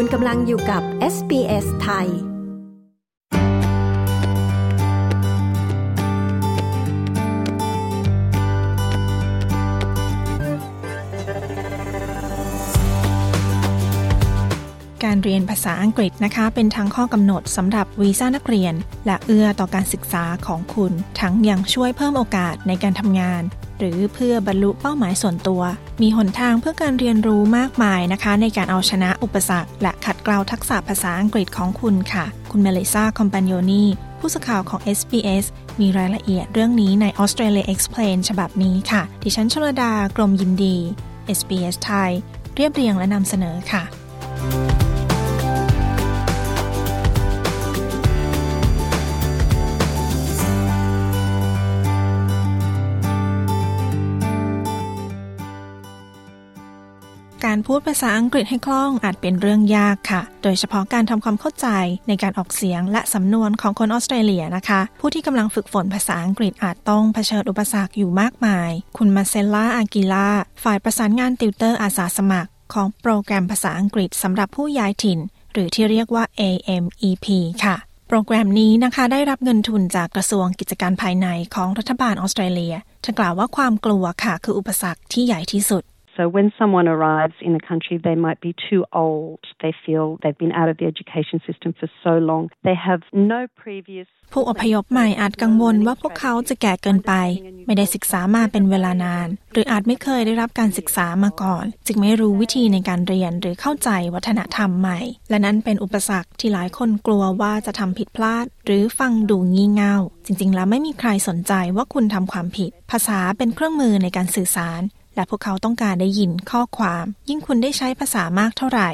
คุณกำลังอยู่กับ SBS ไทย การเรียนภาษาอังกฤษนะคะ เป็นทั้งข้อกำหนดสำหรับวีซ่านักเรียน และเอื้อต่อการศึกษาของคุณ ทั้งยังช่วยเพิ่มโอกาสในการทำงาน หรือเพื่อบรรลุเป้าหมายส่วนตัว มีหนทางเพื่อการเรียนรู้มากมายนะคะ ในการเอาชนะอุปสรรค และขัดเกลาทักษะภาษาอังกฤษของคุณค่ะ คุณเมลิซาคอมปานโยนีผู้สื่อข่าวของ SBS มีรายละเอียดเรื่องนี้ใน Australia Explain ฉบับนี้ค่ะ ดิฉันชลดากรมยินดี SBS ไทย เรียบเรียงและนำเสนอค่ะ การพูดภาษาอังกฤษให้คล่องอาจเป็นเรื่องยากค่ะ โดยเฉพาะการทำความเข้าใจในการออกเสียงและสำนวนของคนออสเตรเลียนะคะ ผู้ที่กำลังฝึกฝนภาษาอังกฤษอาจต้องเผชิญอุปสรรคอยู่มากมาย คุณมาเซล่าอากิล่าฝ่ายประสานงานติวเตอร์อาสาสมัคร ของโปรแกรมภาษาอังกฤษสำหรับผู้ย้ายถิ่น หรือที่เรียกว่า AMEP ค่ะโปรแกรมนี้นะคะได้รับเงินทุนจากกระทรวงกิจการภายในของรัฐบาลออสเตรเลียเธอกล่าวว่าความกลัวค่ะคืออุปสรรคที่ใหญ่ที่สุด So when someone arrives in a country, they might be too old. They feel they've been out of the education system for so long. They have no previous ผู้อพยพใหม่อาจกังวลว่าพวกเขาจะแก่เกินไป ไม่ได้ศึกษามาเป็นเวลานาน หรืออาจไม่เคยได้รับการศึกษามาก่อน จึงไม่รู้วิธีในการเรียนหรือเข้าใจวัฒนธรรมใหม่ และนั้นเป็นอุปสรรคที่หลายคนกลัวว่าจะทำผิดพลาด หรือฟังดูงี่เง่า จริง ๆ แล้วไม่มีใครสนใจว่าคุณทำความผิด ภาษาเป็นเครื่องมือในการสื่อสาร และพวกเขาต้องการได้ยินข้อความ ยิ่งคุณได้ใช้ภาษามากเท่าไหร่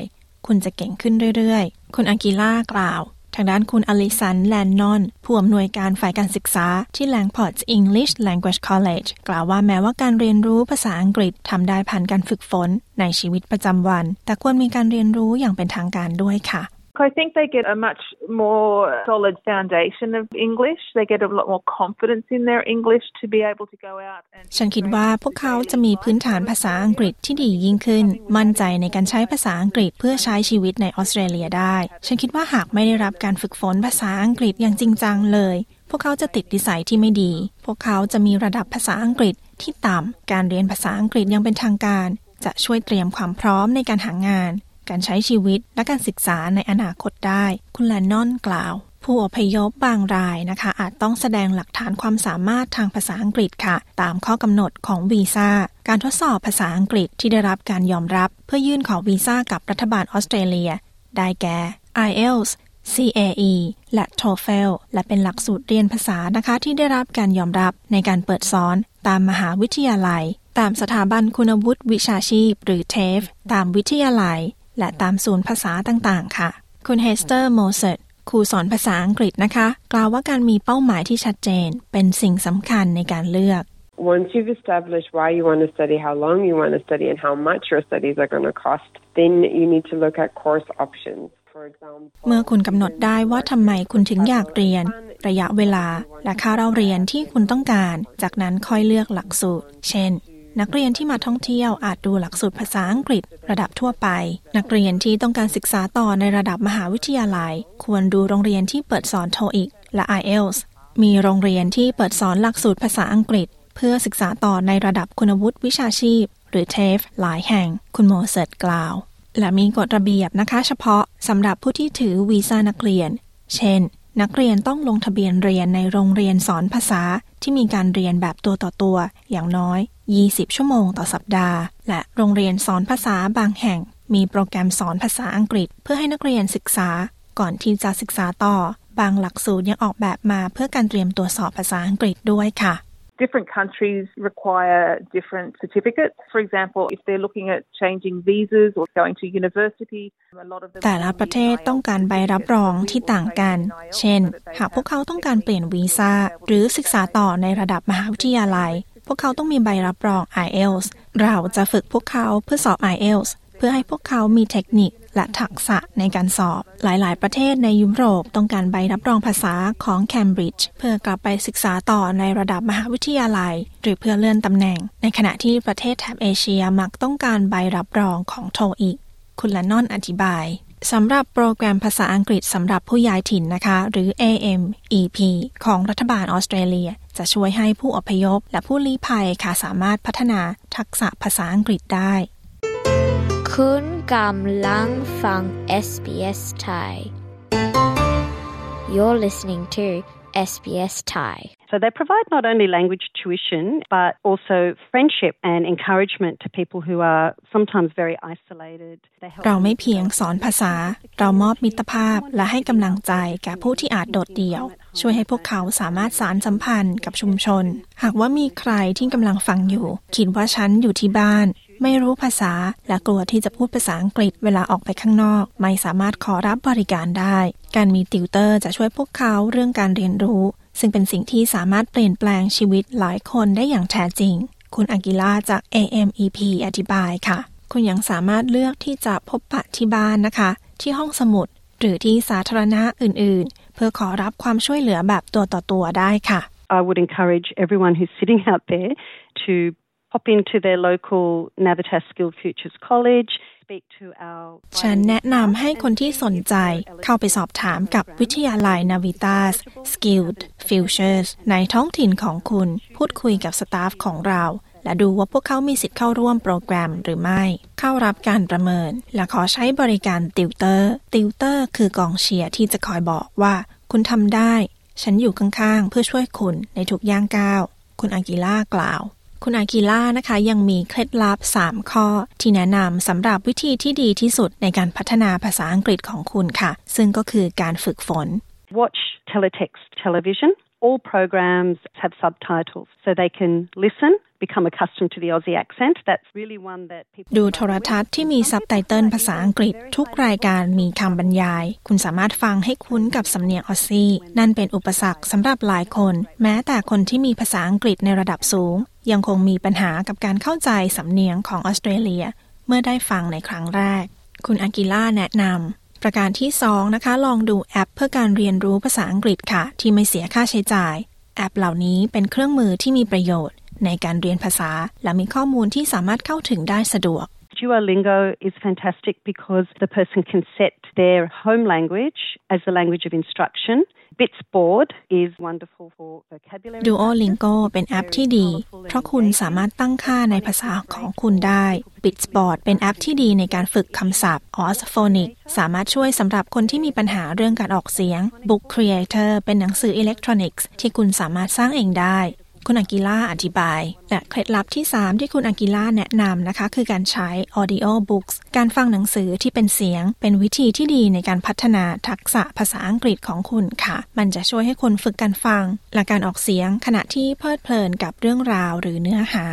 คุณจะเก่งขึ้นเรื่อยๆ คุณอากิล่ากล่าว ทางด้านคุณอลิสันแลนนอน ผู้อำนวยการฝ่ายการศึกษาที่ Langport English Language College กล่าวว่าแม้ว่าการเรียนรู้ภาษาอังกฤษทำได้ผ่านการฝึกฝนในชีวิตประจำวัน แต่ควรมีการเรียนรู้อย่างเป็นทางการด้วยค่ะ I think they get a much more solid foundation of English. They get a lot more confidence in their English to be able to go out and ฉันคิดว่าพวกเขาจะมีพื้นฐานภาษาอังกฤษที่ดียิ่งขึ้น มั่นใจในการใช้ภาษาอังกฤษเพื่อใช้ชีวิตในออสเตรเลียได้ ฉันคิดว่าหากไม่ได้รับการฝึกฝนภาษาอังกฤษอย่างจริงจังเลย พวกเขาจะติดนิสัยที่ไม่ดี พวกเขาจะมีระดับภาษาอังกฤษที่ต่ำ การเรียนภาษาอังกฤษยังเป็นทางการ จะช่วยเตรียมความพร้อมในการหางาน การใช้ชีวิตและการศึกษาในอนาคตได้ คุณแลนนอนกล่าว ผู้อพยพบางรายนะคะ อาจต้องแสดงหลักฐานความสามารถทางภาษาอังกฤษค่ะ ตามข้อกำหนดของวีซ่า การทดสอบภาษาอังกฤษที่ได้รับการยอมรับ เพื่อยื่นขอวีซ่ากับรัฐบาลออสเตรเลีย ได้แก่ IELTS CAE และ TOEFL และเป็นหลักสูตรเรียนภาษานะคะที่ได้รับการยอมรับในการเปิดสอนตามมหาวิทยาลัย ตามสถาบันคุณวุฒิวิชาชีพ หรือ TAFE ตามวิทยาลัย และตามศูนย์ภาษาต่างๆ ค่ะ คุณเฮสเตอร์โมเซตครูสอนภาษาอังกฤษนะคะ กล่าวว่าการมีเป้าหมายที่ชัดเจน เป็นสิ่งสำคัญในการเลือก Once you've established why you want to study, how long you want to study, and how much your studies are going to cost, then you need to look at course options. เมื่อคุณกำหนดได้ว่าทำไมคุณถึงอยากเรียน ระยะเวลา และค่าเราเรียนที่คุณต้องการ จากนั้นค่อยเลือกหลักสูตร เช่น นักเรียนที่มาท่องเที่ยวอาจดูหลักสูตรภาษาอังกฤษ ระดับทั่วไป นักเรียนที่ต้องการศึกษาต่อในระดับมหาวิทยาลัย ควรดูโรงเรียนที่เปิดสอนโทอีกและ IELTS มีโรงเรียนที่เปิดสอนหลักสูตรภาษาอังกฤษ เพื่อศึกษาต่อในระดับคุณวุฒิวิชาชีพ หรือ TAFE หลายแห่ง คุณโมเสตกล่าว และมีกฎระเบียบนะคะเฉพาะสำหรับผู้ที่ถือวีซ่านักเรียน เช่น นักเรียนต้องลงทะเบียนเรียนในโรงเรียนสอนภาษาที่มีการเรียนแบบตัวต่อตัว อย่างน้อย 20 ชั่วโมงต่อสัปดาห์ และโรงเรียนสอนภาษาบางแห่ง มีโปรแกรมสอนภาษาอังกฤษ เพื่อให้นักเรียนศึกษา ก่อนที่จะศึกษาต่อ บางหลักสูตรยังออกแบบมาเพื่อการเตรียมตัวสอบภาษาอังกฤษด้วยค่ะ different countries require different certificates. For example, if they're looking at changing visas or going to university, a lot of them แต่ละประเทศต้องการใบรับรองที่ต่างกัน เช่น หากพวกเขาต้องการเปลี่ยนวีซ่าหรือศึกษาต่อในระดับมหาวิทยาลัย พวกเขาต้องมีใบรับรอง IELTS เราจะฝึกพวกเขาเพื่อสอบ IELTS เพื่อให้พวกเขามีเทคนิค และทักษะในการสอบ หลายๆ ประเทศในยุโรปต้องการใบรับรองภาษาของ Cambridge เพื่อกลับไปศึกษาต่อในระดับมหาวิทยาลัย หรือเพื่อเลื่อนตำแหน่ง ในขณะที่ประเทศแถบเอเชียมักต้องการใบรับรองของโทอีก คุณละนอนอธิบายสำหรับโปรแกรมภาษาอังกฤษสำหรับผู้ย้ายถิ่นนะคะ หรือ AMEP ของรัฐบาลออสเตรเลีย จะช่วยให้ผู้อพยพ และผู้ลี้ภัยค่ะสามารถพัฒนาทักษะภาษาอังกฤษได้ คุณกำลังฟัง SBS Thai You're listening to SBS Thai So they provide not only language tuition, but also friendship and encouragement to people who are sometimes very isolated. เราไม่เพียงสอนภาษา เรามอบมิตรภาพและให้กำลังใจแก่ผู้ที่อาจโดดเดี่ยว ช่วยให้พวกเขาสามารถสารสัมพันธ์กับชุมชน หากว่ามีใครที่กำลังฟังอยู่ คิดว่าฉันอยู่ที่บ้าน ไม่รู้ภาษาและกลัวที่จะพูดภาษาอังกฤษเวลาออกไปข้างนอก ไม่สามารถขอรับบริการได้ การมีติวเตอร์จะช่วยพวกเขาเรื่องการเรียนรู้ ซึ่งเป็นสิ่งที่สามารถเปลี่ยนแปลงชีวิตหลายคนได้อย่างแท้จริง คุณอากิล่าจาก AMEP อธิบายค่ะ คุณยังสามารถเลือกที่จะพบปะที่บ้านนะคะ ที่ห้องสมุด หรือที่สาธารณะอื่น ๆ เพื่อขอรับความช่วยเหลือแบบตัวต่อตัวได้ค่ะ I would encourage everyone who's sitting out there to pop into their local Navitas Skilled Futures College, ฉันแนะนำให้คนที่สนใจเข้าไปสอบถามกับวิทยาลัย Navitas Skilled Futures ในท้องถิ่นของคุณ พูดคุยกับ staff ของเรา และดูว่าพวกเขามีสิทธิ์เข้าร่วมโปรแกรมหรือไม่ เข้ารับการประเมิน และขอใช้บริการติวเตอร์ ติวเตอร์คือกองเชียร์ที่จะคอยบอกว่า คุณทำได้ ฉันอยู่ข้างๆ เพื่อช่วยคุณในทุกย่างก้าว คุณอากิล่ากล่าว คุณอากิล่านะคะยังมีเคล็ดลับ 3 ข้อ ที่แนะนำสำหรับวิธีที่ดีที่สุดในการพัฒนาภาษาอังกฤษของคุณค่ะ ซึ่งก็คือการฝึกฝน watch teletext television. All programs have subtitles, so they can listen, become accustomed to the Aussie accent. That's really one that people ดูโทรทัศน์ที่มีซับไตเติลภาษาอังกฤษ ทุกรายการมีคำบรรยาย คุณสามารถฟังให้คุ้นกับสำเนียงออสซี่ นั่นเป็นอุปสรรคสำหรับหลายคน แม้แต่คนที่มีภาษาอังกฤษในระดับสูง ยังคงมีปัญหากับการเข้าใจสำเนียงของออสเตรเลีย เมื่อได้ฟังในครั้งแรก คุณอากิล่าแนะนำประการที่ 2 นะคะ ลองดูแอปเพื่อการเรียนรู้ภาษาอังกฤษค่ะ ที่ไม่เสียค่าใช้จ่าย แอปเหล่านี้เป็นเครื่องมือที่มีประโยชน์ ในการเรียนภาษา และมีข้อมูลที่สามารถเข้าถึงได้สะดวก Duolingo is fantastic because the person can set their home language as the language of instruction. Bitsboard is wonderful for vocabulary. Duolingo เป็นแอปที่ดี เพราะคุณสามารถตั้งค่าในภาษาของคุณได้ Bitsboard เป็นแอปที่ดีในการฝึกคำศัพท์ Orsphonic สามารถช่วยสำหรับคนที่มีปัญหาเรื่องการออกเสียง Book Creator เป็นหนังสืออิเล็กทรอนิกส์ที่คุณสามารถสร้างเองได้ คุณอากิล่าอธิบาย และเคล็ดลับที่ 3 ที่คุณอากิล่าแนะนำนะคะ คือการใช้ audio books การฟังหนังสือที่เป็นเสียง เป็นวิธีที่ดีในการพัฒนาทักษะภาษาอังกฤษของคุณค่ะ มันจะช่วยให้คนฝึกการฟัง และการออกเสียงขณะที่เพลิดเพลินกับเรื่องราวหรือเนื้อหา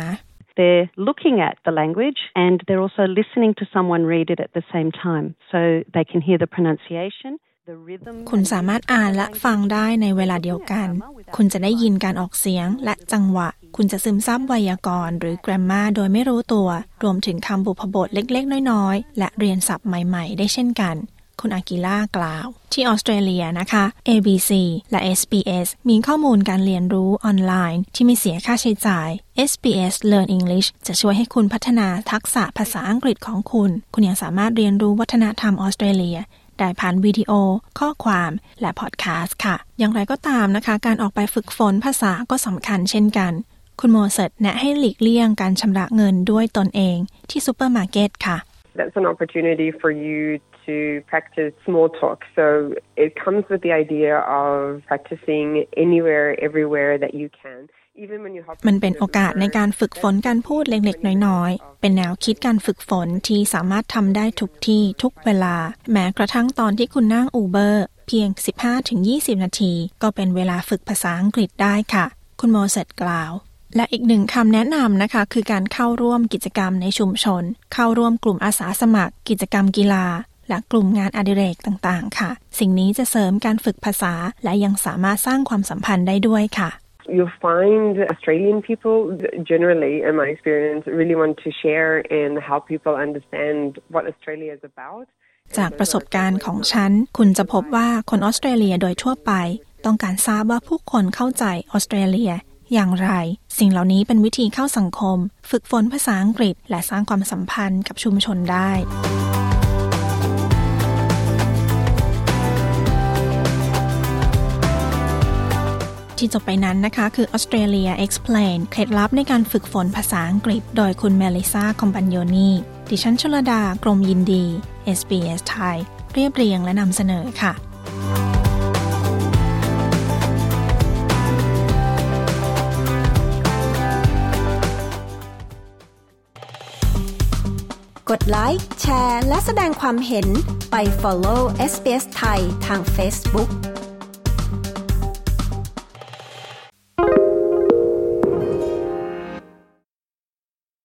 They're looking at the language and they're also listening to someone read it at the same time so they can hear the pronunciation. the rhythm คุณสามารถอ่านและฟังได้ในเวลาเดียวกัน คุณจะได้ยินการออกเสียงและจังหวะ คุณจะซึมซับไวยากรณ์หรือ grammar โดยไม่รู้ตัว รวมถึงคำบุพบทเล็กๆ น้อยๆ และเรียนศัพท์ใหม่ๆ ได้เช่นกัน คุณอากิล่ากล่าว ที่ออสเตรเลียนะคะ ABC และ SBS มีข้อมูลการเรียนรู้ออนไลน์ ที่ไม่เสียค่าใช้จ่าย SBS Learn English จะช่วยให้คุณพัฒนาทักษะภาษาอังกฤษของคุณ คุณยังสามารถเรียนรู้วัฒนธรรมออสเตรเลีย ได้ผ่านวิดีโอ ข้อความ และพอดแคสต์ค่ะ อย่างไรก็ตามนะคะ การออกไปฝึกฝนภาษาก็สำคัญเช่นกัน คุณโมเสตแนะให้หลีกเลี่ยงการชำระเงินด้วยตนเองที่ซูเปอร์มาร์เก็ตค่ะ That's an opportunity for you to practice small talk. So it comes with the idea of practicing anywhere, everywhere that you can. Even when you hop มันเป็นโอกาสในการฝึกฝนการพูดเล็กๆ น้อยๆ เป็นแนวคิดการฝึกฝนที่สามารถทำได้ทุกที่ทุกเวลา แม้กระทั่งตอนที่คุณนั่งอูเบอร์ เพียง 15-20 นาที ก็เป็นเวลาฝึกภาษาอังกฤษได้ค่ะ คุณโมเสตกล่าว และอีกหนึ่งคำแนะนำนะคะ คือการเข้าร่วมกิจกรรมในชุมชน เข้าร่วมกลุ่มอาสาสมัคร กิจกรรมกีฬาและกลุ่มงานอดิเรกต่างๆ ค่ะ สิ่งนี้จะเสริมการฝึกภาษา และยังสามารถสร้างความสัมพันธ์ได้ด้วยค่ะ You'll find Australian people generally, in my experience, really want to share and help people understand what Australia is about. จากประสบการณ์ของฉัน คุณจะพบว่าคนออสเตรเลียโดยทั่วไป ต้องการทราบว่าผู้คนเข้าใจออสเตรเลีย อย่างไร สิ่งเหล่านี้เป็นวิธีเข้าสังคม ฝึกฝนภาษาอังกฤษ และสร้างความสัมพันธ์กับชุมชนได้ ที่จบไปนั้นนะคะ คือ Australia Explain เคล็ดลับในการฝึกฝนภาษาอังกฤษ โดยคุณเมลิซาคอมปันโยนีดิฉันชลดากรมยินดี SBS ไทย เรียบเรียงและนำเสนอค่ะกดไลค์ แชร์ และแสดงความเห็นไป follow SBS ไทยทาง Facebook